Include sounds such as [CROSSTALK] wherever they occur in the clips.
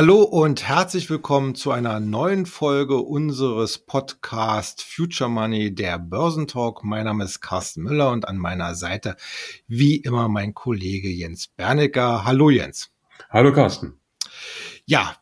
Hallo und herzlich willkommen zu einer neuen Folge unseres Podcast Future Money, der Börsentalk. Mein Name ist Carsten Müller und an meiner Seite wie immer mein Kollege Jens Bernecker. Hallo Jens. Hallo Carsten. Ja,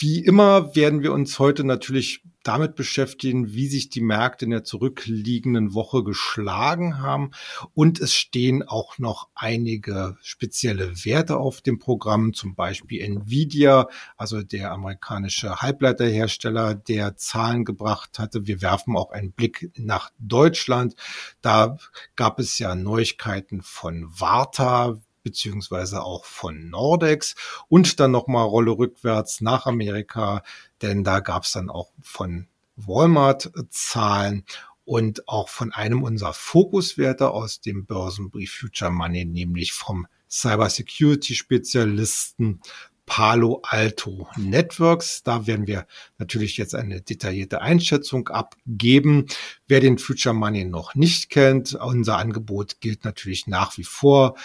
wie immer werden wir uns heute natürlich damit beschäftigen, wie sich die Märkte in der zurückliegenden Woche geschlagen haben. Und es stehen auch noch einige spezielle Werte auf dem Programm, zum Beispiel Nvidia, also der amerikanische Halbleiterhersteller, der Zahlen gebracht hatte. Wir werfen auch einen Blick nach Deutschland. Da gab es ja Neuigkeiten von Warta, beziehungsweise auch von Nordex und dann nochmal Rolle rückwärts nach Amerika, denn da gab es dann auch von Walmart Zahlen und auch von einem unserer Fokuswerte aus dem Börsenbrief Future Money, nämlich vom Cybersecurity Spezialisten Palo Alto Networks. Da werden wir natürlich jetzt eine detaillierte Einschätzung abgeben. Wer den Future Money noch nicht kennt, unser Angebot gilt natürlich nach wie vor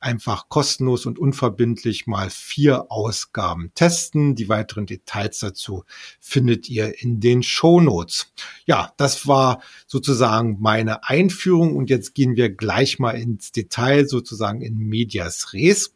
einfach kostenlos und unverbindlich mal vier Ausgaben testen. Die weiteren Details dazu findet ihr in den Show Notes. Ja, das war sozusagen meine Einführung und jetzt gehen wir gleich mal ins Detail sozusagen in Medias Res.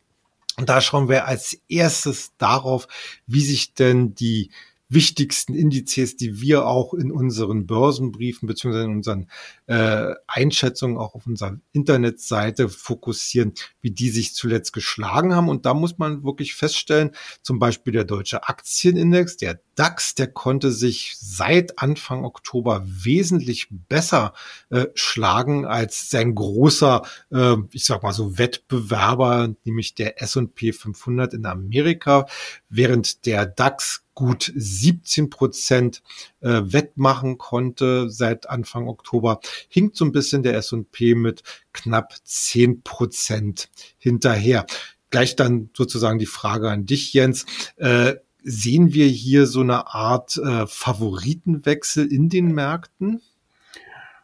Und da schauen wir als erstes darauf, wie sich denn die wichtigsten Indizes, die wir auch in unseren Börsenbriefen beziehungsweise in unseren äh, Einschätzungen auch auf unserer Internetseite fokussieren, wie die sich zuletzt geschlagen haben. Und da muss man wirklich feststellen, zum Beispiel der deutsche Aktienindex, der DAX, der konnte sich seit Anfang Oktober wesentlich besser äh, schlagen als sein großer, äh, ich sag mal so Wettbewerber, nämlich der S&P 500 in Amerika, während der DAX gut 17 Prozent äh, wettmachen konnte seit Anfang Oktober, hinkt so ein bisschen der S&P mit knapp 10 Prozent hinterher. Gleich dann sozusagen die Frage an dich, Jens. Äh, sehen wir hier so eine Art äh, Favoritenwechsel in den Märkten?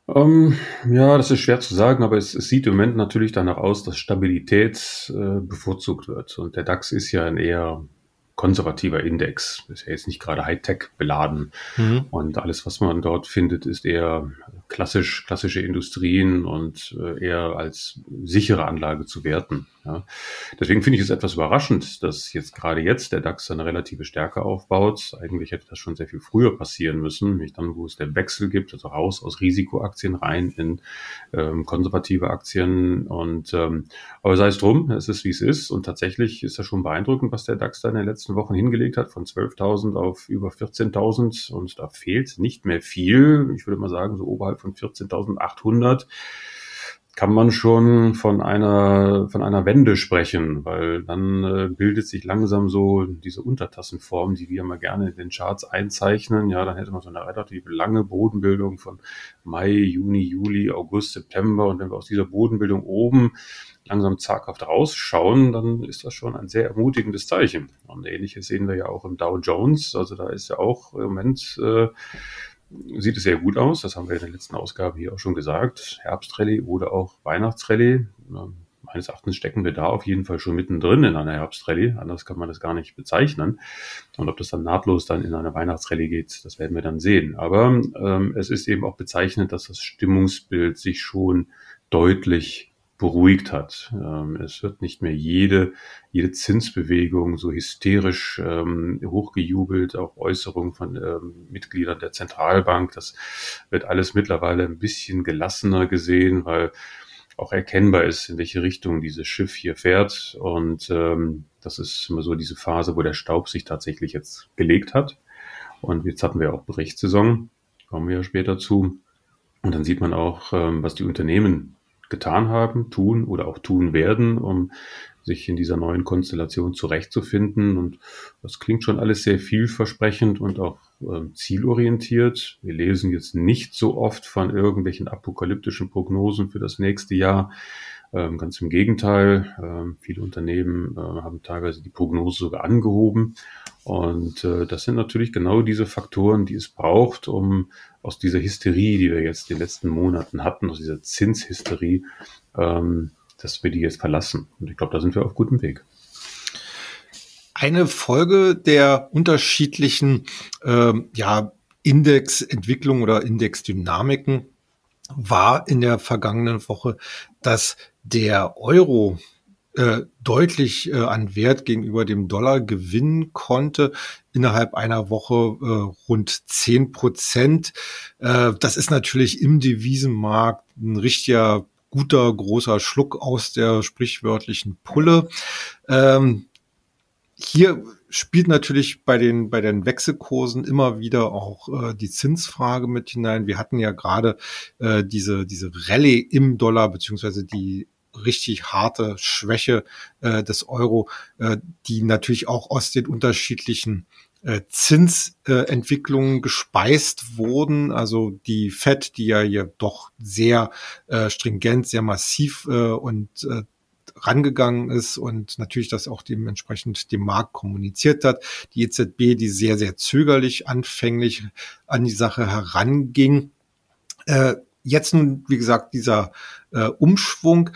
Um, ähm, ja, das ist schwer zu sagen, aber es, es, sieht im Moment natürlich danach aus, dass Stabilität äh, bevorzugt wird. Und der DAX ist ja ein eher konservativer Index. Ist ja jetzt nicht gerade Hightech beladen. Mhm. Und alles, was man dort findet, ist eher klassisch, klassische Industrien und äh, eher als sichere Anlage zu werten. Ja. Deswegen finde ich es etwas überraschend, dass jetzt gerade jetzt der DAX eine relative Stärke aufbaut. Eigentlich hätte das schon sehr viel früher passieren müssen, nämlich dann, wo es der Wechsel gibt, also raus aus Risikoaktien rein in ähm, konservative Aktien. Und ähm, aber sei es drum, es ist wie es ist. Und tatsächlich ist das schon beeindruckend, was der DAX da in den letzten Wochen hingelegt hat, von 12.000 auf über 14.000. Und da fehlt nicht mehr viel. Ich würde mal sagen, so oberhalb von 14.800 kann man schon von einer, von einer Wende sprechen, weil dann äh, bildet sich langsam so diese Untertassenform, die wir immer gerne in den Charts einzeichnen. Ja, dann hätte man so eine relativ lange Bodenbildung von Mai, Juni, Juli, August, September. Und wenn wir aus dieser Bodenbildung oben langsam zaghaft rausschauen, dann ist das schon ein sehr ermutigendes Zeichen. Und ähnliches sehen wir ja auch im Dow Jones. Also da ist ja auch im Moment äh, sieht es sehr gut aus. Das haben wir in der letzten Ausgabe hier auch schon gesagt. Herbstrallye oder auch Weihnachtsrallye. Meines Erachtens stecken wir da auf jeden Fall schon mittendrin in einer Herbstrallye. Anders kann man das gar nicht bezeichnen. Und ob das dann nahtlos dann in eine Weihnachtsrallye geht, das werden wir dann sehen. Aber ähm, es ist eben auch bezeichnend, dass das Stimmungsbild sich schon deutlich beruhigt hat. Ähm, es wird nicht mehr jede, jede Zinsbewegung so hysterisch ähm, hochgejubelt, auch Äußerungen von ähm, Mitgliedern der Zentralbank. Das wird alles mittlerweile ein bisschen gelassener gesehen, weil auch erkennbar ist, in welche Richtung dieses Schiff hier fährt. Und ähm, das ist immer so diese Phase, wo der Staub sich tatsächlich jetzt gelegt hat. Und jetzt hatten wir auch Berichtssaison, kommen wir ja später zu. Und dann sieht man auch, ähm, was die Unternehmen getan haben, tun oder auch tun werden, um sich in dieser neuen Konstellation zurechtzufinden. Und das klingt schon alles sehr vielversprechend und auch äh, zielorientiert. Wir lesen jetzt nicht so oft von irgendwelchen apokalyptischen Prognosen für das nächste Jahr. Ähm, ganz im Gegenteil, ähm, viele Unternehmen äh, haben teilweise die Prognose sogar angehoben. Und äh, das sind natürlich genau diese Faktoren, die es braucht, um aus dieser Hysterie, die wir jetzt in den letzten Monaten hatten, aus dieser Zinshysterie, ähm, dass wir die jetzt verlassen. Und ich glaube, da sind wir auf gutem Weg. eine Folge der unterschiedlichen äh, ja, Indexentwicklung oder Indexdynamiken war in der vergangenen Woche, dass der Euro äh, deutlich äh, an Wert gegenüber dem Dollar gewinnen konnte. Innerhalb einer Woche äh, rund zehn Prozent. Äh, das ist natürlich im Devisenmarkt ein richtiger guter großer Schluck aus der sprichwörtlichen Pulle. Ähm, hier spielt natürlich bei den, bei den Wechselkursen immer wieder auch äh, die Zinsfrage mit hinein. Wir hatten ja gerade äh, diese, diese Rallye im Dollar, beziehungsweise die richtig harte Schwäche äh, des Euro, äh, die natürlich auch aus den unterschiedlichen äh, Zinsentwicklungen äh, gespeist wurden. Also die FED, die ja hier doch sehr äh, stringent, sehr massiv äh, und äh, rangegangen ist und natürlich das auch dementsprechend dem Markt kommuniziert hat. Die EZB, die sehr, sehr zögerlich anfänglich an die Sache heranging. Äh, jetzt nun, wie gesagt, dieser äh, Umschwung.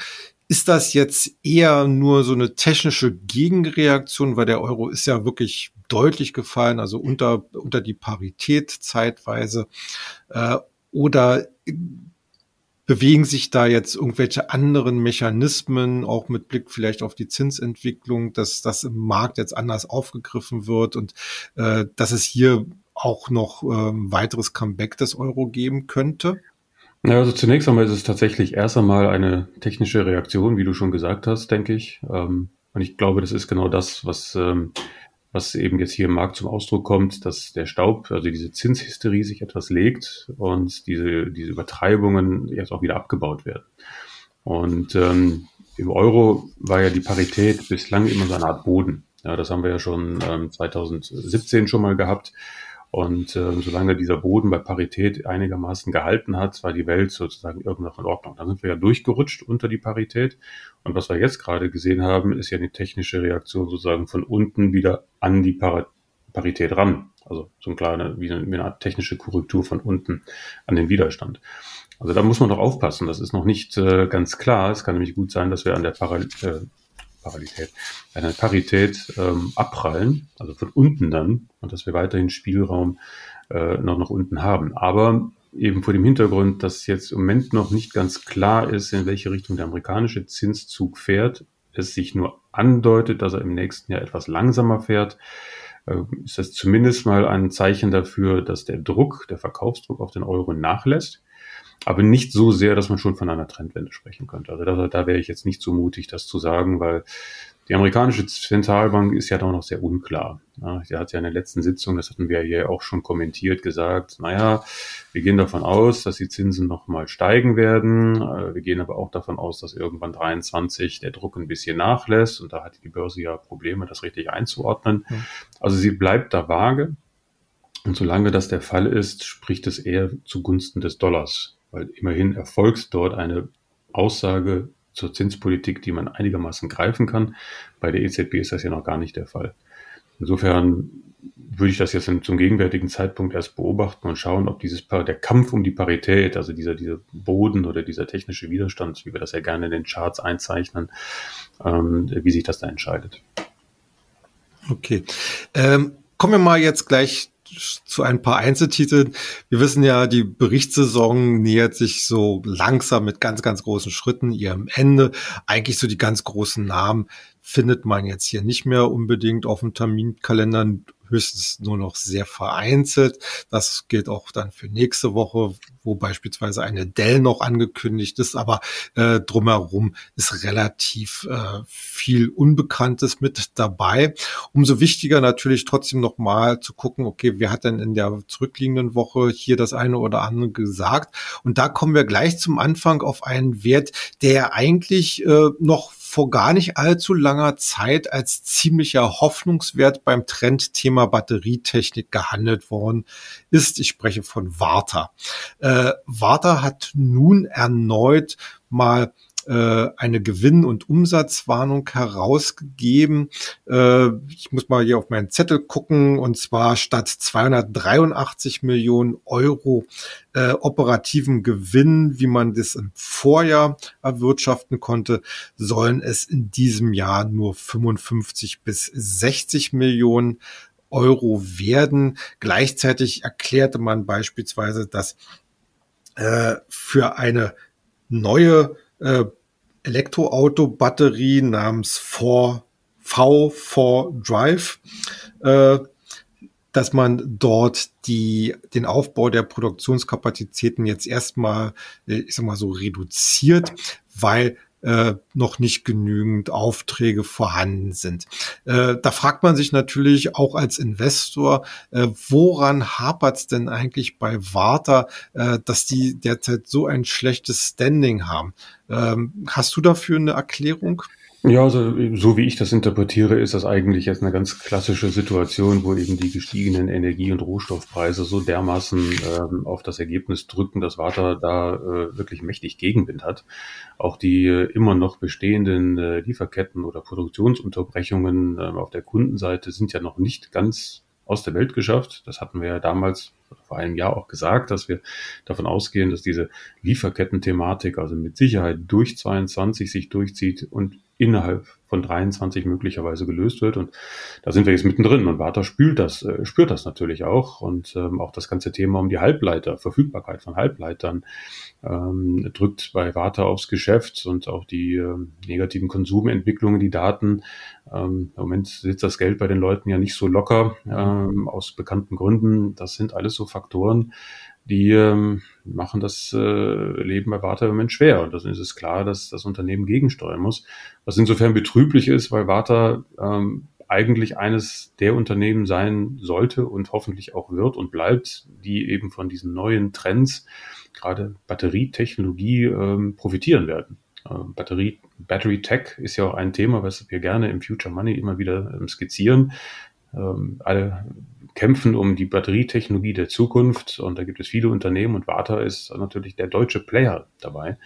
Ist das jetzt eher nur so eine technische Gegenreaktion, weil der Euro ist ja wirklich deutlich gefallen, also unter, unter die Parität zeitweise? Äh, oder bewegen sich da jetzt irgendwelche anderen Mechanismen, auch mit Blick vielleicht auf die Zinsentwicklung, dass das im Markt jetzt anders aufgegriffen wird und äh, dass es hier auch noch äh, weiteres Comeback des Euro geben könnte? Ja, also zunächst einmal ist es tatsächlich erst einmal eine technische Reaktion, wie du schon gesagt hast, denke ich. Ähm, und ich glaube, das ist genau das, was ähm, was eben jetzt hier im Markt zum Ausdruck kommt, dass der Staub, also diese Zinshysterie sich etwas legt und diese, diese Übertreibungen jetzt auch wieder abgebaut werden. Und ähm, im Euro war ja die Parität bislang immer so eine Art Boden. Ja, das haben wir ja schon ähm, 2017 schon mal gehabt. Und äh, solange dieser Boden bei Parität einigermaßen gehalten hat, war die Welt sozusagen irgendwo in Ordnung. Dann sind wir ja durchgerutscht unter die Parität. Und was wir jetzt gerade gesehen haben, ist ja eine technische Reaktion sozusagen von unten wieder an die Par Parität ran. Also so ein kleiner, wie eine, wie eine Art technische Korrektur von unten an den Widerstand. Also da muss man doch aufpassen. Das ist noch nicht äh, ganz klar. Es kann nämlich gut sein, dass wir an der Paral äh, Paralität, einer Parität ähm, abprallen, also von unten dann, und dass wir weiterhin Spielraum äh, noch nach unten haben. Aber eben vor dem Hintergrund, dass jetzt im Moment noch nicht ganz klar ist, in welche Richtung der amerikanische Zinszug fährt, es sich nur andeutet, dass er im nächsten Jahr etwas langsamer fährt, äh, ist das zumindest mal ein Zeichen dafür, dass der Druck, der Verkaufsdruck auf den Euro nachlässt. Aber nicht so sehr, dass man schon von einer Trendwende sprechen könnte. Also da, da wäre ich jetzt nicht so mutig, das zu sagen, weil die amerikanische Zentralbank ist ja doch noch sehr unklar. Ja, sie hat ja in der letzten Sitzung, das hatten wir hier auch schon kommentiert, gesagt, naja, wir gehen davon aus, dass die Zinsen nochmal steigen werden. Äh, wir gehen aber auch davon aus, dass irgendwann 23 der Druck ein bisschen nachlässt. Und da hat die Börse ja Probleme, das richtig einzuordnen. Also sie bleibt da vage. Und solange das der Fall ist, spricht es eher zugunsten des Dollars weil immerhin erfolgt dort eine Aussage zur Zinspolitik, die man einigermaßen greifen kann. Bei der EZB ist das ja noch gar nicht der Fall. Insofern würde ich das jetzt zum gegenwärtigen Zeitpunkt erst beobachten und schauen, ob dieses der Kampf um die Parität, also dieser, dieser Boden oder dieser technische Widerstand, wie wir das ja gerne in den Charts einzeichnen, ähm, wie sich das da entscheidet. Okay. Ähm, kommen wir mal jetzt gleich zu ein paar Einzeltiteln. Wir wissen ja, die Berichtssaison nähert sich so langsam mit ganz, ganz großen Schritten ihrem Ende. Eigentlich so die ganz großen Namen findet man jetzt hier nicht mehr unbedingt auf dem Terminkalender höchstens nur noch sehr vereinzelt. Das gilt auch dann für nächste Woche, wo beispielsweise eine Dell noch angekündigt ist, aber äh, drumherum ist relativ äh, viel Unbekanntes mit dabei. Umso wichtiger natürlich trotzdem nochmal zu gucken, okay, wer hat denn in der zurückliegenden Woche hier das eine oder andere gesagt? Und da kommen wir gleich zum Anfang auf einen Wert, der eigentlich äh, noch vor gar nicht allzu langer Zeit als ziemlicher Hoffnungswert beim Trendthema Batterietechnik gehandelt worden ist. Ich spreche von Warta. Äh, Warta hat nun erneut mal äh, eine Gewinn- und Umsatzwarnung herausgegeben. Äh, ich muss mal hier auf meinen Zettel gucken und zwar statt 283 Millionen Euro äh, operativen Gewinn, wie man das im Vorjahr erwirtschaften konnte, sollen es in diesem Jahr nur 55 bis 60 Millionen Euro werden. Gleichzeitig erklärte man beispielsweise, dass äh, für eine neue äh, Elektroauto-Batterie namens 4, V4 Drive, äh, dass man dort die, den Aufbau der Produktionskapazitäten jetzt erstmal, äh, ich sag mal so, reduziert, weil äh, noch nicht genügend Aufträge vorhanden sind. Äh, da fragt man sich natürlich auch als Investor, äh, woran hapert es denn eigentlich bei Warta, äh, dass die derzeit so ein schlechtes Standing haben? Ähm, hast du dafür eine Erklärung? Ja, also so wie ich das interpretiere, ist das eigentlich jetzt eine ganz klassische Situation, wo eben die gestiegenen Energie- und Rohstoffpreise so dermaßen ähm, auf das Ergebnis drücken, dass Warta da äh, wirklich mächtig Gegenwind hat. Auch die äh, immer noch bestehenden äh, Lieferketten oder Produktionsunterbrechungen äh, auf der Kundenseite sind ja noch nicht ganz aus der Welt geschafft. Das hatten wir ja damals vor einem Jahr auch gesagt, dass wir davon ausgehen, dass diese Lieferketten-Thematik also mit Sicherheit durch 22 sich durchzieht und innerhalb von 23 möglicherweise gelöst wird. Und da sind wir jetzt mittendrin. Und Warta spült das, äh, spürt das natürlich auch. Und ähm, auch das ganze Thema um die Halbleiter, Verfügbarkeit von Halbleitern, ähm, drückt bei Warta aufs Geschäft und auch die äh, negativen Konsumentwicklungen, die Daten. Ähm, Im Moment sitzt das Geld bei den Leuten ja nicht so locker, ähm, aus bekannten Gründen. Das sind alles so Faktoren, die ähm, machen das äh, Leben bei Warta im Moment schwer. Und dann ist es klar, dass das Unternehmen gegensteuern muss. Was insofern betrüblich ist, weil Warta ähm, eigentlich eines der Unternehmen sein sollte und hoffentlich auch wird und bleibt, die eben von diesen neuen Trends, gerade Batterietechnologie, ähm, profitieren werden. Ähm, Batterie, Battery Tech ist ja auch ein Thema, was wir gerne im Future Money immer wieder ähm, skizzieren. Ähm, alle kämpfen um die Batterietechnologie der Zukunft und da gibt es viele Unternehmen und Warta ist natürlich der deutsche Player dabei.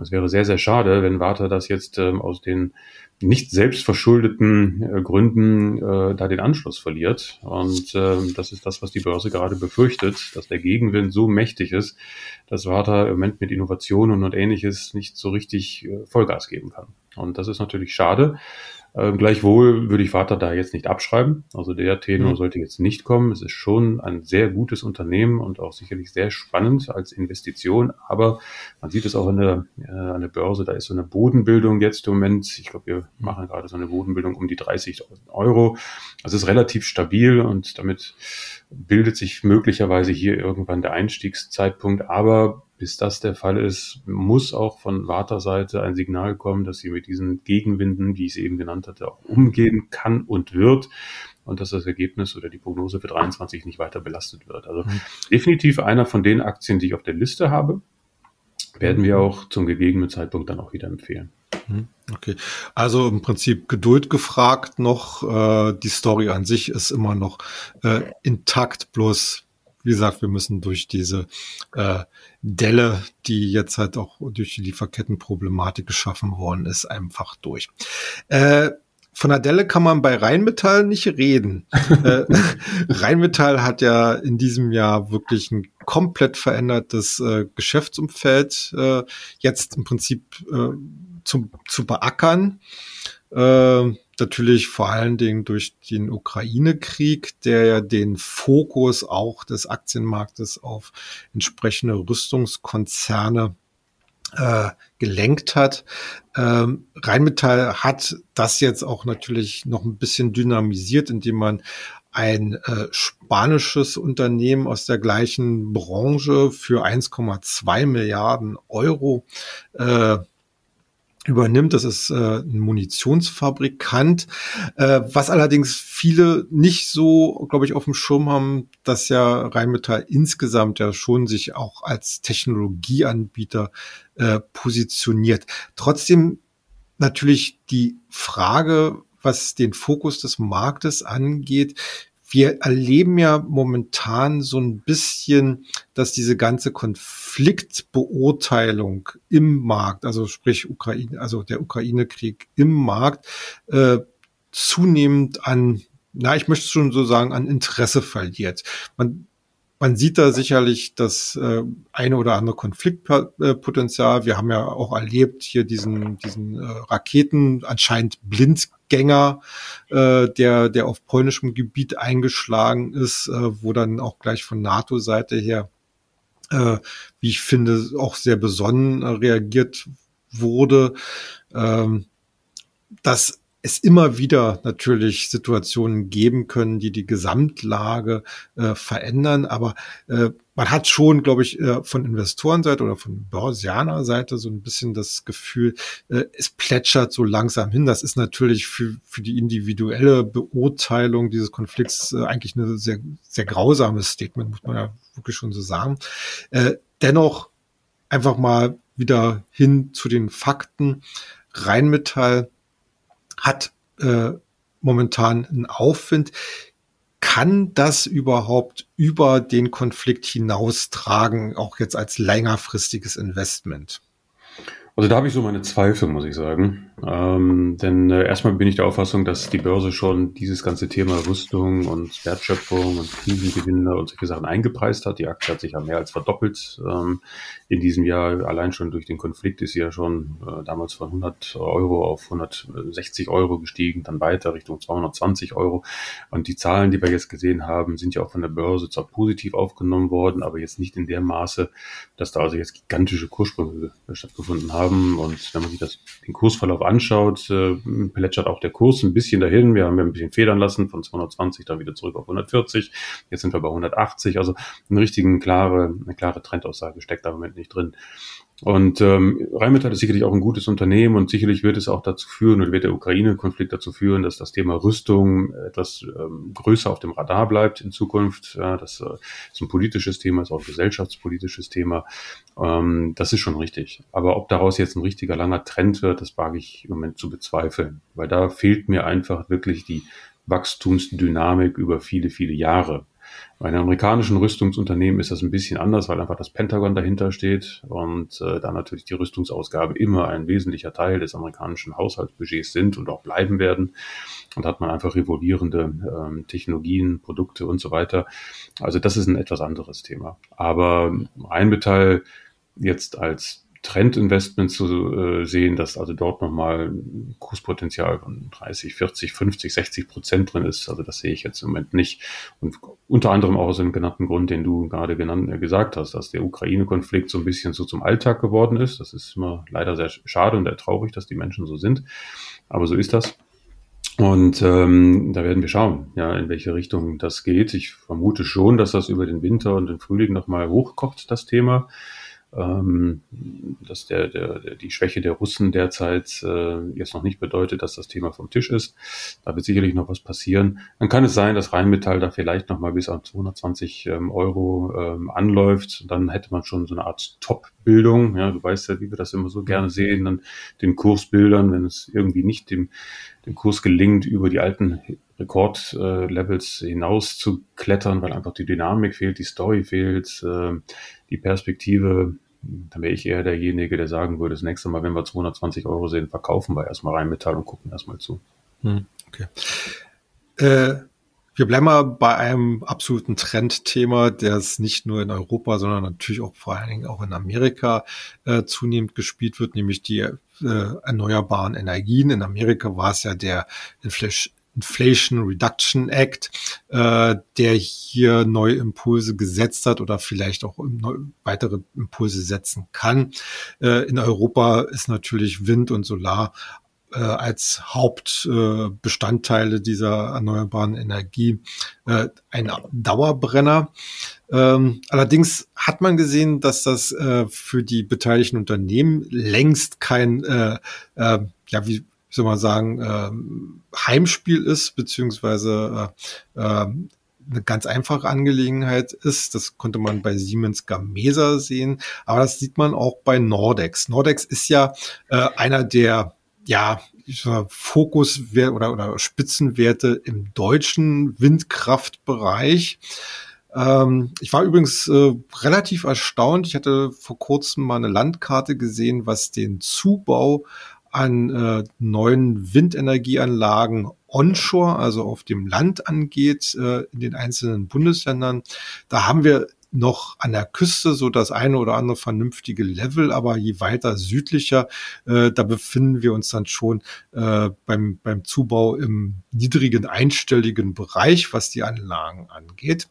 Es wäre sehr, sehr schade, wenn Warta das jetzt ähm, aus den nicht selbstverschuldeten äh, Gründen äh, da den Anschluss verliert. Und äh, das ist das, was die Börse gerade befürchtet, dass der Gegenwind so mächtig ist, dass Warta im Moment mit Innovationen und ähnliches nicht so richtig äh, Vollgas geben kann. Und das ist natürlich schade. Äh, gleichwohl würde ich Vater da jetzt nicht abschreiben. Also der Tenor mhm. sollte jetzt nicht kommen. Es ist schon ein sehr gutes Unternehmen und auch sicherlich sehr spannend als Investition. Aber man sieht es auch an der, äh, an der Börse. Da ist so eine Bodenbildung jetzt im Moment. Ich glaube, wir mhm. machen gerade so eine Bodenbildung um die 30.000 Euro. Also es ist relativ stabil und damit bildet sich möglicherweise hier irgendwann der Einstiegszeitpunkt. Aber bis das der Fall ist, muss auch von Warter-Seite ein Signal kommen, dass sie mit diesen Gegenwinden, die ich es eben genannt hatte, auch umgehen kann und wird und dass das Ergebnis oder die Prognose für 23 nicht weiter belastet wird. Also mhm. definitiv einer von den Aktien, die ich auf der Liste habe, werden wir auch zum gegebenen Zeitpunkt dann auch wieder empfehlen. Mhm. Okay, also im Prinzip Geduld gefragt noch. Äh, die Story an sich ist immer noch äh, intakt, bloß wie gesagt, wir müssen durch diese äh, Delle, die jetzt halt auch durch die Lieferkettenproblematik geschaffen worden ist, einfach durch. Äh, von der Delle kann man bei Rheinmetall nicht reden. [LAUGHS] äh, [LAUGHS] Rheinmetall hat ja in diesem Jahr wirklich ein komplett verändertes äh, Geschäftsumfeld äh, jetzt im Prinzip äh, zum, zu beackern. Äh, natürlich vor allen Dingen durch den Ukraine-Krieg, der ja den Fokus auch des Aktienmarktes auf entsprechende Rüstungskonzerne äh, gelenkt hat. Ähm, Rheinmetall hat das jetzt auch natürlich noch ein bisschen dynamisiert, indem man ein äh, spanisches Unternehmen aus der gleichen Branche für 1,2 Milliarden Euro äh, übernimmt. Das ist äh, ein Munitionsfabrikant, äh, was allerdings viele nicht so, glaube ich, auf dem Schirm haben, dass ja Rheinmetall insgesamt ja schon sich auch als Technologieanbieter äh, positioniert. Trotzdem natürlich die Frage, was den Fokus des Marktes angeht, wir erleben ja momentan so ein bisschen, dass diese ganze Konfliktbeurteilung im Markt, also sprich Ukraine, also der Ukraine-Krieg im Markt, äh, zunehmend an, na, ich möchte schon so sagen, an Interesse verliert. Man man sieht da sicherlich das äh, eine oder andere Konfliktpotenzial. Wir haben ja auch erlebt hier diesen, diesen äh, Raketen, anscheinend Blindgänger, äh, der, der auf polnischem Gebiet eingeschlagen ist, äh, wo dann auch gleich von NATO-Seite her, äh, wie ich finde, auch sehr besonnen äh, reagiert wurde. Ähm, das es immer wieder natürlich Situationen geben können, die die Gesamtlage äh, verändern. Aber äh, man hat schon, glaube ich, äh, von Investorenseite oder von Börsianerseite so ein bisschen das Gefühl, äh, es plätschert so langsam hin. Das ist natürlich für, für die individuelle Beurteilung dieses Konflikts äh, eigentlich eine sehr, sehr grausames Statement, muss man ja wirklich schon so sagen. Äh, dennoch einfach mal wieder hin zu den Fakten. Rheinmetall hat äh, momentan einen Aufwind. Kann das überhaupt über den Konflikt hinaustragen, auch jetzt als längerfristiges Investment? Also da habe ich so meine Zweifel, muss ich sagen. Ähm, denn äh, erstmal bin ich der Auffassung, dass die Börse schon dieses ganze Thema Rüstung und Wertschöpfung und Krisengewinne und solche Sachen eingepreist hat. Die Aktie hat sich ja mehr als verdoppelt ähm, in diesem Jahr. Allein schon durch den Konflikt ist sie ja schon äh, damals von 100 Euro auf 160 Euro gestiegen, dann weiter Richtung 220 Euro. Und die Zahlen, die wir jetzt gesehen haben, sind ja auch von der Börse zwar positiv aufgenommen worden, aber jetzt nicht in der Maße, dass da also jetzt gigantische Kurssprünge stattgefunden haben haben. Und wenn man sich das, den Kursverlauf anschaut, äh, plätschert auch der Kurs ein bisschen dahin. Wir haben ja ein bisschen federn lassen von 220 dann wieder zurück auf 140. Jetzt sind wir bei 180. Also eine richtigen klare, eine klare Trendaussage steckt da im Moment nicht drin. Und ähm, Rheinmetall ist sicherlich auch ein gutes Unternehmen und sicherlich wird es auch dazu führen oder wird der Ukraine-Konflikt dazu führen, dass das Thema Rüstung etwas ähm, größer auf dem Radar bleibt in Zukunft. Ja, das äh, ist ein politisches Thema, ist auch ein gesellschaftspolitisches Thema. Ähm, das ist schon richtig. Aber ob daraus jetzt ein richtiger langer Trend wird, das wage ich im Moment zu bezweifeln, weil da fehlt mir einfach wirklich die Wachstumsdynamik über viele, viele Jahre. Bei den amerikanischen Rüstungsunternehmen ist das ein bisschen anders, weil einfach das Pentagon dahinter steht und äh, da natürlich die Rüstungsausgabe immer ein wesentlicher Teil des amerikanischen Haushaltsbudgets sind und auch bleiben werden. Und hat man einfach revolvierende ähm, Technologien, Produkte und so weiter. Also das ist ein etwas anderes Thema. Aber Rheinmetall jetzt als Trendinvestment zu äh, sehen, dass also dort nochmal ein Kurspotenzial von 30, 40, 50, 60 Prozent drin ist. Also das sehe ich jetzt im Moment nicht. Und unter anderem auch aus dem genannten Grund, den du gerade genannt, äh, gesagt hast, dass der Ukraine-Konflikt so ein bisschen so zum Alltag geworden ist. Das ist immer leider sehr schade und sehr traurig, dass die Menschen so sind. Aber so ist das. Und ähm, da werden wir schauen, ja, in welche Richtung das geht. Ich vermute schon, dass das über den Winter und den Frühling nochmal hochkocht, das Thema ähm, dass der, der, die Schwäche der Russen derzeit äh, jetzt noch nicht bedeutet, dass das Thema vom Tisch ist. Da wird sicherlich noch was passieren. Dann kann es sein, dass Rheinmetall da vielleicht noch mal bis an 220 ähm, Euro ähm, anläuft. Dann hätte man schon so eine Art Top-Bildung. Ja, du weißt ja, wie wir das immer so gerne sehen, dann den Kursbildern, wenn es irgendwie nicht dem, dem Kurs gelingt, über die alten Rekordlevels hinaus zu klettern, weil einfach die Dynamik fehlt, die Story fehlt, äh, die Perspektive. Dann wäre ich eher derjenige, der sagen würde, das nächste Mal, wenn wir 220 Euro sehen, verkaufen wir erstmal rein Metall und gucken erstmal zu. Hm, okay. Äh, wir bleiben mal bei einem absoluten Trendthema, es nicht nur in Europa, sondern natürlich auch vor allen Dingen auch in Amerika äh, zunehmend gespielt wird, nämlich die äh, erneuerbaren Energien. In Amerika war es ja der Infl Inflation Reduction Act, äh, der hier neue Impulse gesetzt hat oder vielleicht auch weitere Impulse setzen kann. Äh, in Europa ist natürlich Wind und Solar äh, als Hauptbestandteile äh, dieser erneuerbaren Energie äh, ein Dauerbrenner. Ähm, allerdings hat man gesehen, dass das äh, für die beteiligten Unternehmen längst kein, äh, äh, ja, wie soll man sagen, äh, Heimspiel ist, beziehungsweise äh, äh, eine ganz einfache Angelegenheit ist. Das konnte man bei Siemens Gamesa sehen, aber das sieht man auch bei Nordex. Nordex ist ja äh, einer der ja, Fokus oder, oder Spitzenwerte im deutschen Windkraftbereich. Ähm, ich war übrigens äh, relativ erstaunt. Ich hatte vor kurzem mal eine Landkarte gesehen, was den Zubau an äh, neuen Windenergieanlagen onshore, also auf dem Land angeht, äh, in den einzelnen Bundesländern. Da haben wir noch an der Küste so das eine oder andere vernünftige Level, aber je weiter südlicher, äh, da befinden wir uns dann schon äh, beim, beim Zubau im niedrigen einstelligen Bereich, was die Anlagen angeht.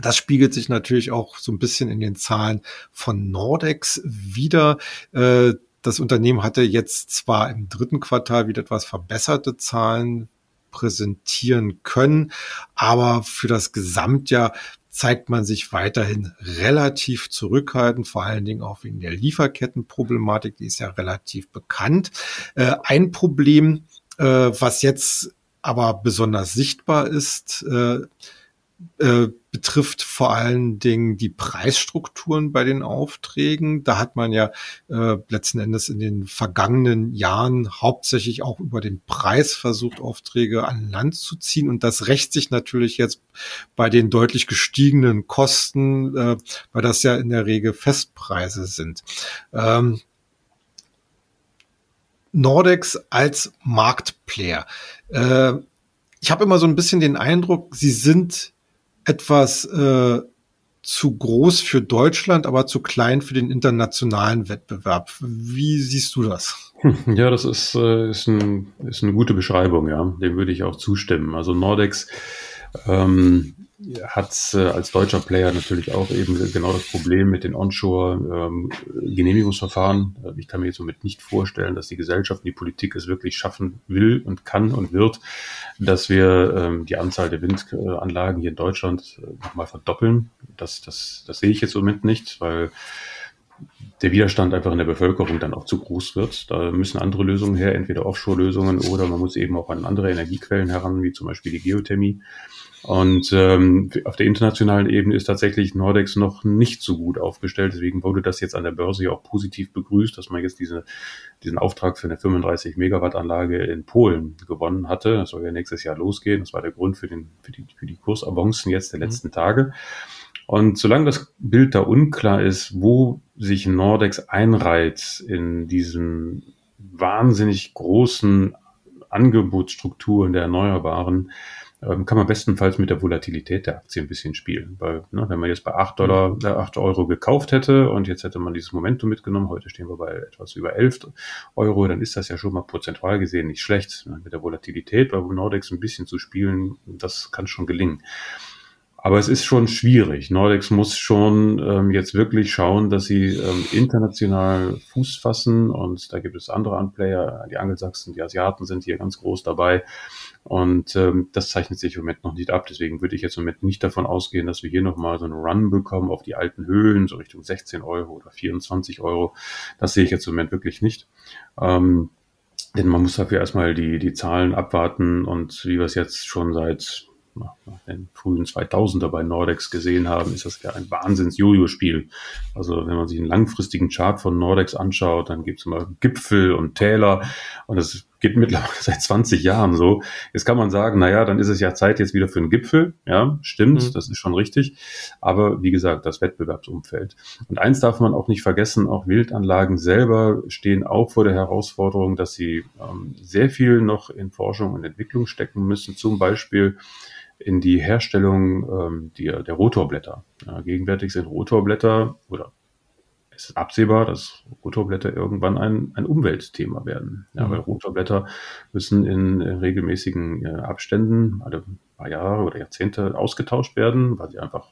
Das spiegelt sich natürlich auch so ein bisschen in den Zahlen von Nordex wieder. Äh, das Unternehmen hatte jetzt zwar im dritten Quartal wieder etwas verbesserte Zahlen präsentieren können, aber für das Gesamtjahr zeigt man sich weiterhin relativ zurückhaltend, vor allen Dingen auch wegen der Lieferkettenproblematik, die ist ja relativ bekannt. Äh, ein Problem, äh, was jetzt aber besonders sichtbar ist, äh, äh, betrifft vor allen Dingen die Preisstrukturen bei den Aufträgen. Da hat man ja äh, letzten Endes in den vergangenen Jahren hauptsächlich auch über den Preis versucht, Aufträge an Land zu ziehen. Und das rächt sich natürlich jetzt bei den deutlich gestiegenen Kosten, äh, weil das ja in der Regel Festpreise sind. Ähm, Nordex als Marktplayer. Äh, ich habe immer so ein bisschen den Eindruck, sie sind etwas äh, zu groß für Deutschland, aber zu klein für den internationalen Wettbewerb. Wie siehst du das? [LAUGHS] Ja, das ist, äh, ist, ein, ist eine gute Beschreibung, ja. Dem würde ich auch zustimmen. Also Nordex ähm, hat äh, als deutscher Player natürlich auch eben genau das Problem mit den Onshore-Genehmigungsverfahren. Ähm, ich kann mir jetzt somit nicht vorstellen, dass die Gesellschaft, die Politik es wirklich schaffen will und kann und wird, dass wir ähm, die Anzahl der Windanlagen hier in Deutschland äh, nochmal verdoppeln. Das, das, das sehe ich jetzt Moment nicht, weil der Widerstand einfach in der Bevölkerung dann auch zu groß wird. Da müssen andere Lösungen her, entweder Offshore-Lösungen oder man muss eben auch an andere Energiequellen heran, wie zum Beispiel die Geothermie. Und ähm, auf der internationalen Ebene ist tatsächlich Nordex noch nicht so gut aufgestellt. Deswegen wurde das jetzt an der Börse ja auch positiv begrüßt, dass man jetzt diese, diesen Auftrag für eine 35 Megawatt Anlage in Polen gewonnen hatte. Das soll ja nächstes Jahr losgehen. Das war der Grund für, den, für, die, für die Kursavancen jetzt der mhm. letzten. Tage. Und solange das Bild da unklar ist, wo sich Nordex einreiht in diesen wahnsinnig großen Angebotsstrukturen der Erneuerbaren, ähm, kann man bestenfalls mit der Volatilität der Aktie ein bisschen spielen. Weil, ne, wenn man jetzt bei 8 Dollar, äh, 8 Euro gekauft hätte und jetzt hätte man dieses Momentum mitgenommen, heute stehen wir bei etwas über 11 Euro, dann ist das ja schon mal prozentual gesehen nicht schlecht. Mit der Volatilität bei Nordex ein bisschen zu spielen, das kann schon gelingen. Aber es ist schon schwierig. Nordex muss schon ähm, jetzt wirklich schauen, dass sie ähm, international Fuß fassen. Und da gibt es andere Anplayer. Die Angelsachsen, die Asiaten sind hier ganz groß dabei. Und ähm, das zeichnet sich im Moment noch nicht ab. Deswegen würde ich jetzt im Moment nicht davon ausgehen, dass wir hier nochmal so einen Run bekommen auf die alten Höhen, so Richtung 16 Euro oder 24 Euro. Das sehe ich jetzt im Moment wirklich nicht. Ähm, denn man muss dafür erstmal die, die Zahlen abwarten und wie wir es jetzt schon seit den frühen 2000er bei Nordex gesehen haben, ist das ja ein Wahnsinns-Jojo-Spiel. Also wenn man sich einen langfristigen Chart von Nordex anschaut, dann gibt es immer Gipfel und Täler und das geht mittlerweile [LAUGHS] seit 20 Jahren so. Jetzt kann man sagen, naja, dann ist es ja Zeit jetzt wieder für einen Gipfel. Ja, stimmt, mhm. das ist schon richtig. Aber wie gesagt, das Wettbewerbsumfeld. Und eins darf man auch nicht vergessen, auch Wildanlagen selber stehen auch vor der Herausforderung, dass sie ähm, sehr viel noch in Forschung und Entwicklung stecken müssen. Zum Beispiel in die Herstellung ähm, die, der Rotorblätter. Ja, gegenwärtig sind Rotorblätter oder es ist absehbar, dass Rotorblätter irgendwann ein, ein Umweltthema werden. Ja, mhm. Weil Rotorblätter müssen in, in regelmäßigen äh, Abständen, alle paar Jahre oder Jahrzehnte ausgetauscht werden, weil sie einfach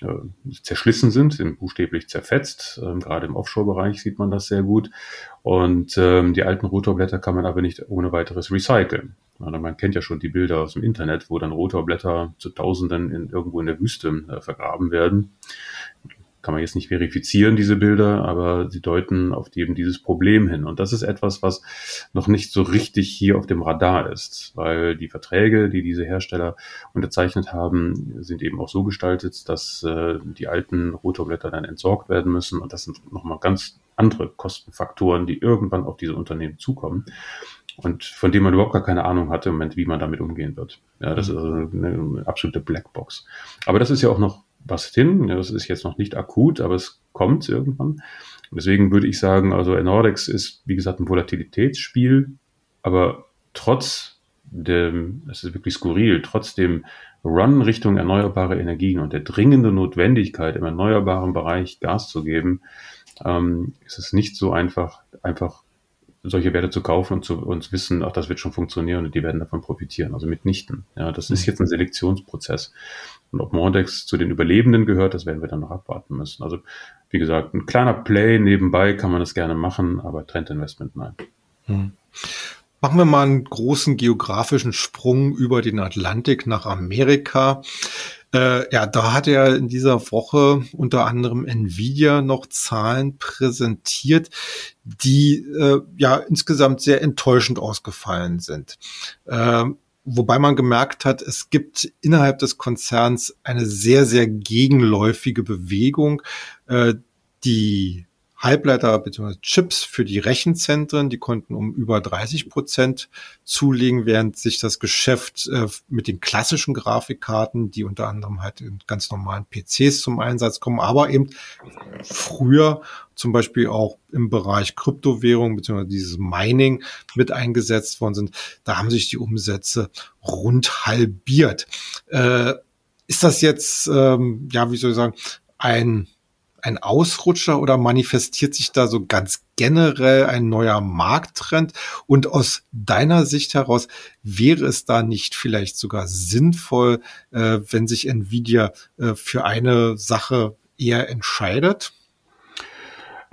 äh, zerschlissen sind, sind buchstäblich zerfetzt. Ähm, gerade im Offshore-Bereich sieht man das sehr gut. Und ähm, die alten Rotorblätter kann man aber nicht ohne weiteres recyceln. Man kennt ja schon die Bilder aus dem Internet, wo dann Rotorblätter zu Tausenden in, irgendwo in der Wüste äh, vergraben werden. kann man jetzt nicht verifizieren, diese Bilder, aber sie deuten auf eben dieses Problem hin. Und das ist etwas, was noch nicht so richtig hier auf dem Radar ist, weil die Verträge, die diese Hersteller unterzeichnet haben, sind eben auch so gestaltet, dass äh, die alten Rotorblätter dann entsorgt werden müssen. Und das sind nochmal ganz andere Kostenfaktoren, die irgendwann auf diese Unternehmen zukommen und von dem man überhaupt gar keine Ahnung hatte im Moment, wie man damit umgehen wird. Ja, das ist also eine, absolute Blackbox. Aber das ist ja auch noch was hin. Das ist jetzt noch nicht akut, aber es kommt irgendwann. Und deswegen würde ich sagen, also Nordex ist, wie gesagt, ein Volatilitätsspiel, aber trotz dem, es ist wirklich skurril, trotz dem Run Richtung erneuerbare Energien und der dringenden Notwendigkeit, im erneuerbaren Bereich Gas zu geben, ähm, ist es nicht so einfach, einfach solche Werte zu kaufen und zu uns wissen, ach, das wird schon funktionieren und die werden davon profitieren. Also mitnichten. Ja, das ist mhm. jetzt ein Selektionsprozess. Und ob Mordex zu den Überlebenden gehört, das werden wir dann noch abwarten müssen. Also, wie gesagt, ein kleiner Play nebenbei kann man das gerne machen, aber Trendinvestment nein. Mhm. Machen wir mal einen großen geografischen Sprung über den Atlantik nach Amerika. Äh, ja, da hat er in dieser Woche unter anderem Nvidia noch Zahlen präsentiert, die äh, ja insgesamt sehr enttäuschend ausgefallen sind. Äh, wobei man gemerkt hat, es gibt innerhalb des Konzerns eine sehr, sehr gegenläufige Bewegung. Äh, die Halbleiter bzw. Chips für die Rechenzentren, die konnten um über 30 Prozent zulegen, während sich das Geschäft äh, mit den klassischen Grafikkarten, die unter anderem halt in ganz normalen PCs zum Einsatz kommen, aber eben früher zum Beispiel auch im Bereich Kryptowährung bzw. dieses Mining mit eingesetzt worden sind, da haben sich die Umsätze rund halbiert. Äh, ist das jetzt, ähm, ja, wie soll ich sagen, ein ein Ausrutscher oder manifestiert sich da so ganz generell ein neuer Markttrend? Und aus deiner Sicht heraus wäre es da nicht vielleicht sogar sinnvoll, äh, wenn sich Nvidia äh, für eine Sache eher entscheidet?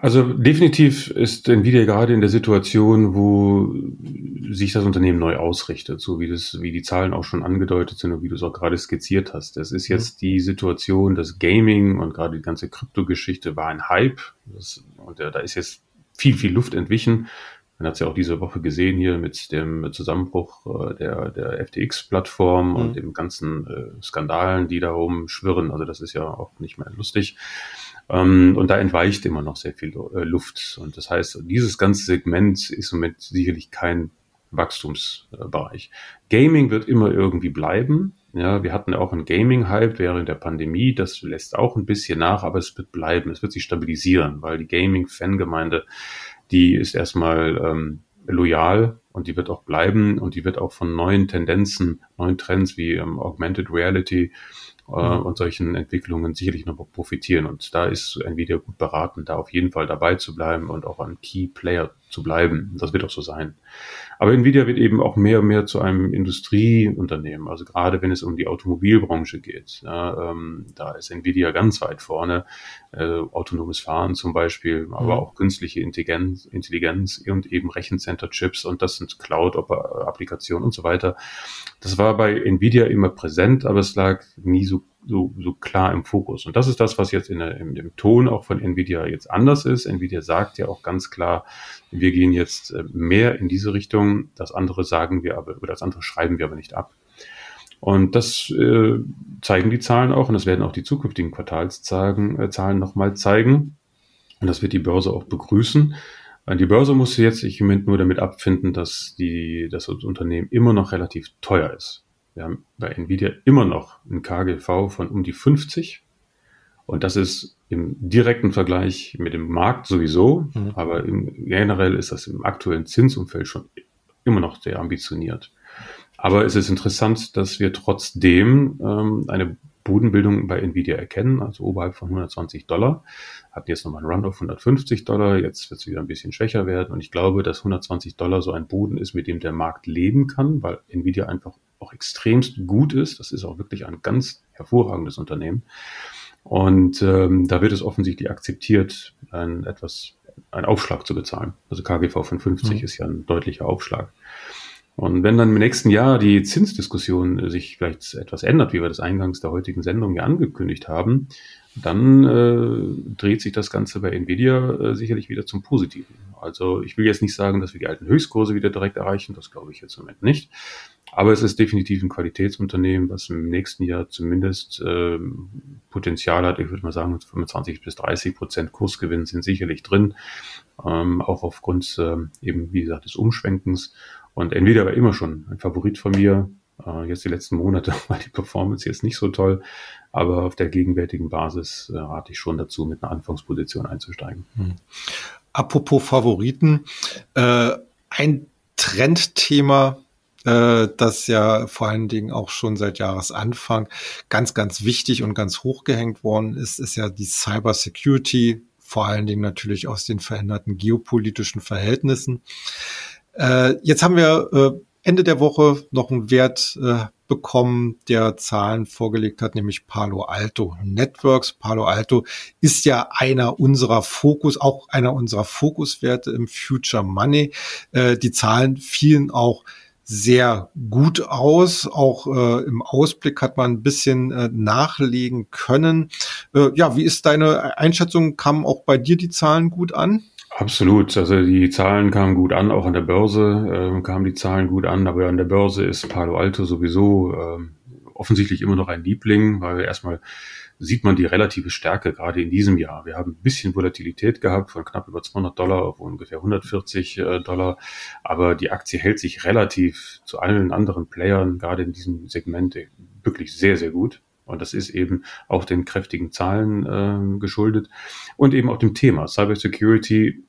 Also definitiv ist Nvidia gerade in der Situation, wo sich das Unternehmen neu ausrichtet, so wie das, wie die Zahlen auch schon angedeutet sind und wie du es auch gerade skizziert hast. Das ist jetzt mhm. die Situation, dass Gaming und gerade die ganze Kryptogeschichte war ein Hype. Das, und da ist jetzt viel, viel Luft entwichen. Man hat es ja auch diese Woche gesehen hier mit dem Zusammenbruch äh, der, der FTX-Plattform mhm. und den ganzen äh, Skandalen, die da rumschwirren. Also das ist ja auch nicht mehr lustig. Ähm, und da entweicht immer noch sehr viel äh, Luft. Und das heißt, dieses ganze Segment ist Moment sicherlich kein Wachstumsbereich. Gaming wird immer irgendwie bleiben. Ja, wir hatten auch einen Gaming-Hype während der Pandemie. Das lässt auch ein bisschen nach, aber es wird bleiben. Es wird sich stabilisieren, weil die Gaming-Fangemeinde, die ist erstmal ähm, loyal und die wird auch bleiben und die wird auch von neuen Tendenzen, neuen Trends wie ähm, Augmented Reality äh, mhm. und solchen Entwicklungen sicherlich noch profitieren. Und da ist Nvidia gut beraten, da auf jeden Fall dabei zu bleiben und auch ein Key Player zu bleiben. Das wird auch so sein. Aber Nvidia wird eben auch mehr und mehr zu einem Industrieunternehmen. Also gerade wenn es um die Automobilbranche geht, ja, ähm, da ist Nvidia ganz weit vorne. Äh, autonomes Fahren zum Beispiel, aber mhm. auch künstliche Intelligenz, Intelligenz und eben Rechencenter-Chips und das sind Cloud-Applikationen und so weiter. Das war bei Nvidia immer präsent, aber es lag nie so so, so klar im Fokus. Und das ist das, was jetzt in der, im, im Ton auch von Nvidia jetzt anders ist. Nvidia sagt ja auch ganz klar, wir gehen jetzt äh, mehr in diese Richtung. Das andere sagen wir aber, oder das andere schreiben wir aber nicht ab. Und das äh, zeigen die Zahlen auch und das werden auch die zukünftigen Quartalszahlen äh, Zahlen nochmal zeigen. Und das wird die Börse auch begrüßen. Äh, die Börse muss jetzt sich im Moment nur damit abfinden, dass die, dass das Unternehmen immer noch relativ teuer ist. Wir haben bei Nvidia immer noch ein KGV von um die 50. Und das ist im direkten Vergleich mit dem Markt sowieso, mhm. aber im, generell ist das im aktuellen Zinsumfeld schon immer noch sehr ambitioniert. Aber es ist interessant, dass wir trotzdem ähm, eine Bodenbildung bei Nvidia erkennen, also oberhalb von 120 Dollar. Hatten jetzt nochmal einen Run auf 150 Dollar, jetzt wird es wieder ein bisschen schwächer werden. Und ich glaube, dass 120 Dollar so ein Boden ist, mit dem der Markt leben kann, weil Nvidia einfach auch extremst gut ist. Das ist auch wirklich ein ganz hervorragendes Unternehmen. Und ähm, da wird es offensichtlich akzeptiert, ein etwas einen Aufschlag zu bezahlen. Also KGV von 50 mhm. ist ja ein deutlicher Aufschlag. Und wenn dann im nächsten Jahr die Zinsdiskussion sich vielleicht etwas ändert, wie wir das eingangs der heutigen Sendung ja angekündigt haben, dann äh, dreht sich das Ganze bei Nvidia äh, sicherlich wieder zum Positiven. Also ich will jetzt nicht sagen, dass wir die alten Höchstkurse wieder direkt erreichen, das glaube ich jetzt im Moment nicht. Aber es ist definitiv ein Qualitätsunternehmen, was im nächsten Jahr zumindest äh, Potenzial hat. Ich würde mal sagen, 25 bis 30 Prozent Kursgewinn sind sicherlich drin, ähm, auch aufgrund äh, eben, wie gesagt, des Umschwenkens. Und Nvidia war immer schon ein Favorit von mir. Äh, jetzt die letzten Monate [LAUGHS] war die Performance jetzt nicht so toll, aber auf der gegenwärtigen Basis äh, rate ich schon dazu, mit einer Anfangsposition einzusteigen. Hm. Apropos Favoriten, äh, ein Trendthema, äh, das ja vor allen Dingen auch schon seit Jahresanfang ganz, ganz wichtig und ganz hochgehängt worden ist, ist ja die Cyber Security, vor allen Dingen natürlich aus den veränderten geopolitischen Verhältnissen. Äh, jetzt haben wir äh, Ende der Woche noch einen Wert äh, bekommen, der Zahlen vorgelegt hat, nämlich Palo Alto Networks. Palo Alto ist ja einer unserer Fokus, auch einer unserer Fokuswerte im Future Money. Äh, die Zahlen fielen auch sehr gut aus. Auch äh, im Ausblick hat man ein bisschen äh, nachlegen können. Äh, ja, wie ist deine Einschätzung? Kamen auch bei dir die Zahlen gut an? Absolut. Also die Zahlen kamen gut an, auch an der Börse äh, kamen die Zahlen gut an, aber an der Börse ist Palo Alto sowieso äh, offensichtlich immer noch ein Liebling, weil erstmal sieht man die relative Stärke gerade in diesem Jahr. Wir haben ein bisschen Volatilität gehabt von knapp über 200 Dollar auf ungefähr 140 äh, Dollar, aber die Aktie hält sich relativ zu allen anderen Playern gerade in diesem Segment wirklich sehr, sehr gut. Und das ist eben auch den kräftigen Zahlen äh, geschuldet und eben auch dem Thema. Cybersecurity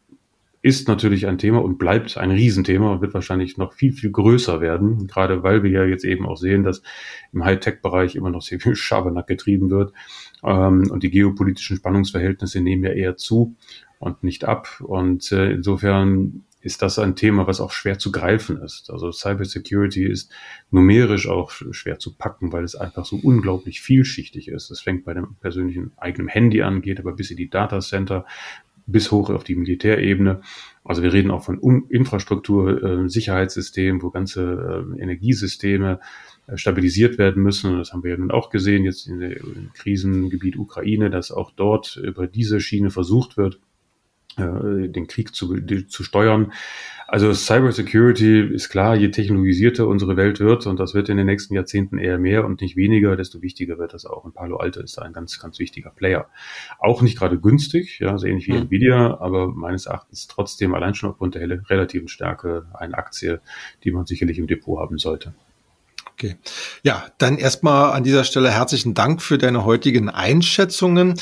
ist natürlich ein Thema und bleibt ein Riesenthema und wird wahrscheinlich noch viel, viel größer werden, gerade weil wir ja jetzt eben auch sehen, dass im Hightech-Bereich immer noch sehr viel Schabernack getrieben wird ähm, und die geopolitischen Spannungsverhältnisse nehmen ja eher zu und nicht ab. Und äh, insofern ist das ein Thema, was auch schwer zu greifen ist. Also Cybersecurity ist numerisch auch schwer zu packen, weil es einfach so unglaublich vielschichtig ist. Es fängt bei dem persönlichen eigenen Handy an, geht aber bis in die Datacenter, bis hoch auf die Militärebene. Also wir reden auch von um Infrastruktur, äh, Sicherheitssystemen, wo ganze äh, Energiesysteme äh, stabilisiert werden müssen. Und das haben wir ja nun auch gesehen jetzt in der, im Krisengebiet Ukraine, dass auch dort über diese Schiene versucht wird, den Krieg zu, zu steuern. Also Cybersecurity ist klar, je technologisierter unsere Welt wird, und das wird in den nächsten Jahrzehnten eher mehr und nicht weniger, desto wichtiger wird das auch. Und Palo Alto ist da ein ganz, ganz wichtiger Player. Auch nicht gerade günstig, ja, so ähnlich wie mhm. Nvidia, aber meines Erachtens trotzdem allein schon aufgrund der relativen Stärke eine Aktie, die man sicherlich im Depot haben sollte. Okay. Ja, dann erstmal an dieser Stelle herzlichen Dank für deine heutigen Einschätzungen.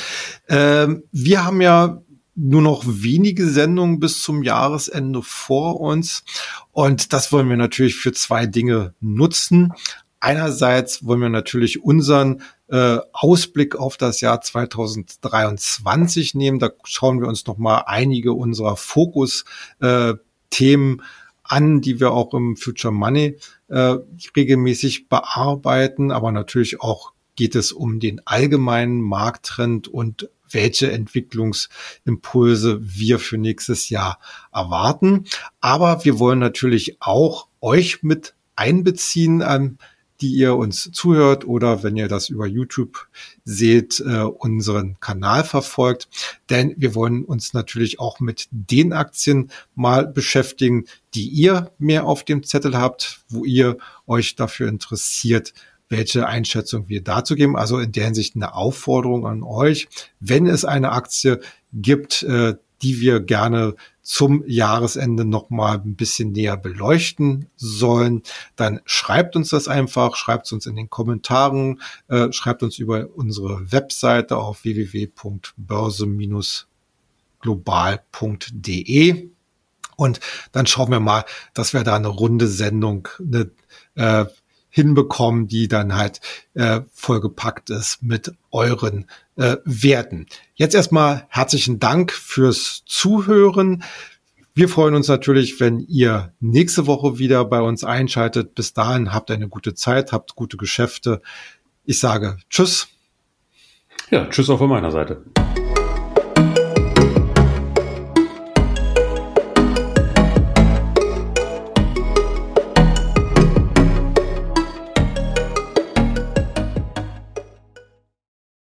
Ähm, wir haben ja nur noch wenige Sendungen bis zum Jahresende vor uns. Und das wollen wir natürlich für zwei Dinge nutzen. Einerseits wollen wir natürlich unseren äh, Ausblick auf das Jahr 2023 nehmen. Da schauen wir uns noch mal einige unserer Fokus-Themen äh, an, die wir auch im Future Money äh, regelmäßig bearbeiten. Aber natürlich auch geht es um den allgemeinen Markttrend und welche Entwicklungsimpulse wir für nächstes Jahr erwarten. Aber wir wollen natürlich auch euch mit einbeziehen, an die ihr uns zuhört oder wenn ihr das über YouTube seht, äh, unseren Kanal verfolgt. Denn wir wollen uns natürlich auch mit den Aktien mal beschäftigen, die ihr mehr auf dem Zettel habt, wo ihr euch dafür interessiert, welche Einschätzung wir dazu geben. Also in der Hinsicht eine Aufforderung an euch, wenn es eine Aktie gibt, äh, die wir gerne zum Jahresende noch mal ein bisschen näher beleuchten sollen, dann schreibt uns das einfach, schreibt es uns in den Kommentaren, äh, schreibt uns über unsere Webseite auf www.börse-global.de und dann schauen wir mal, dass wir da eine runde Sendung, eine äh, hinbekommen, die dann halt äh, vollgepackt ist mit euren äh, Werten. Jetzt erstmal herzlichen Dank fürs Zuhören. Wir freuen uns natürlich, wenn ihr nächste Woche wieder bei uns einschaltet. Bis dahin habt eine gute Zeit, habt gute Geschäfte. Ich sage Tschüss. Ja, Tschüss auch von meiner Seite.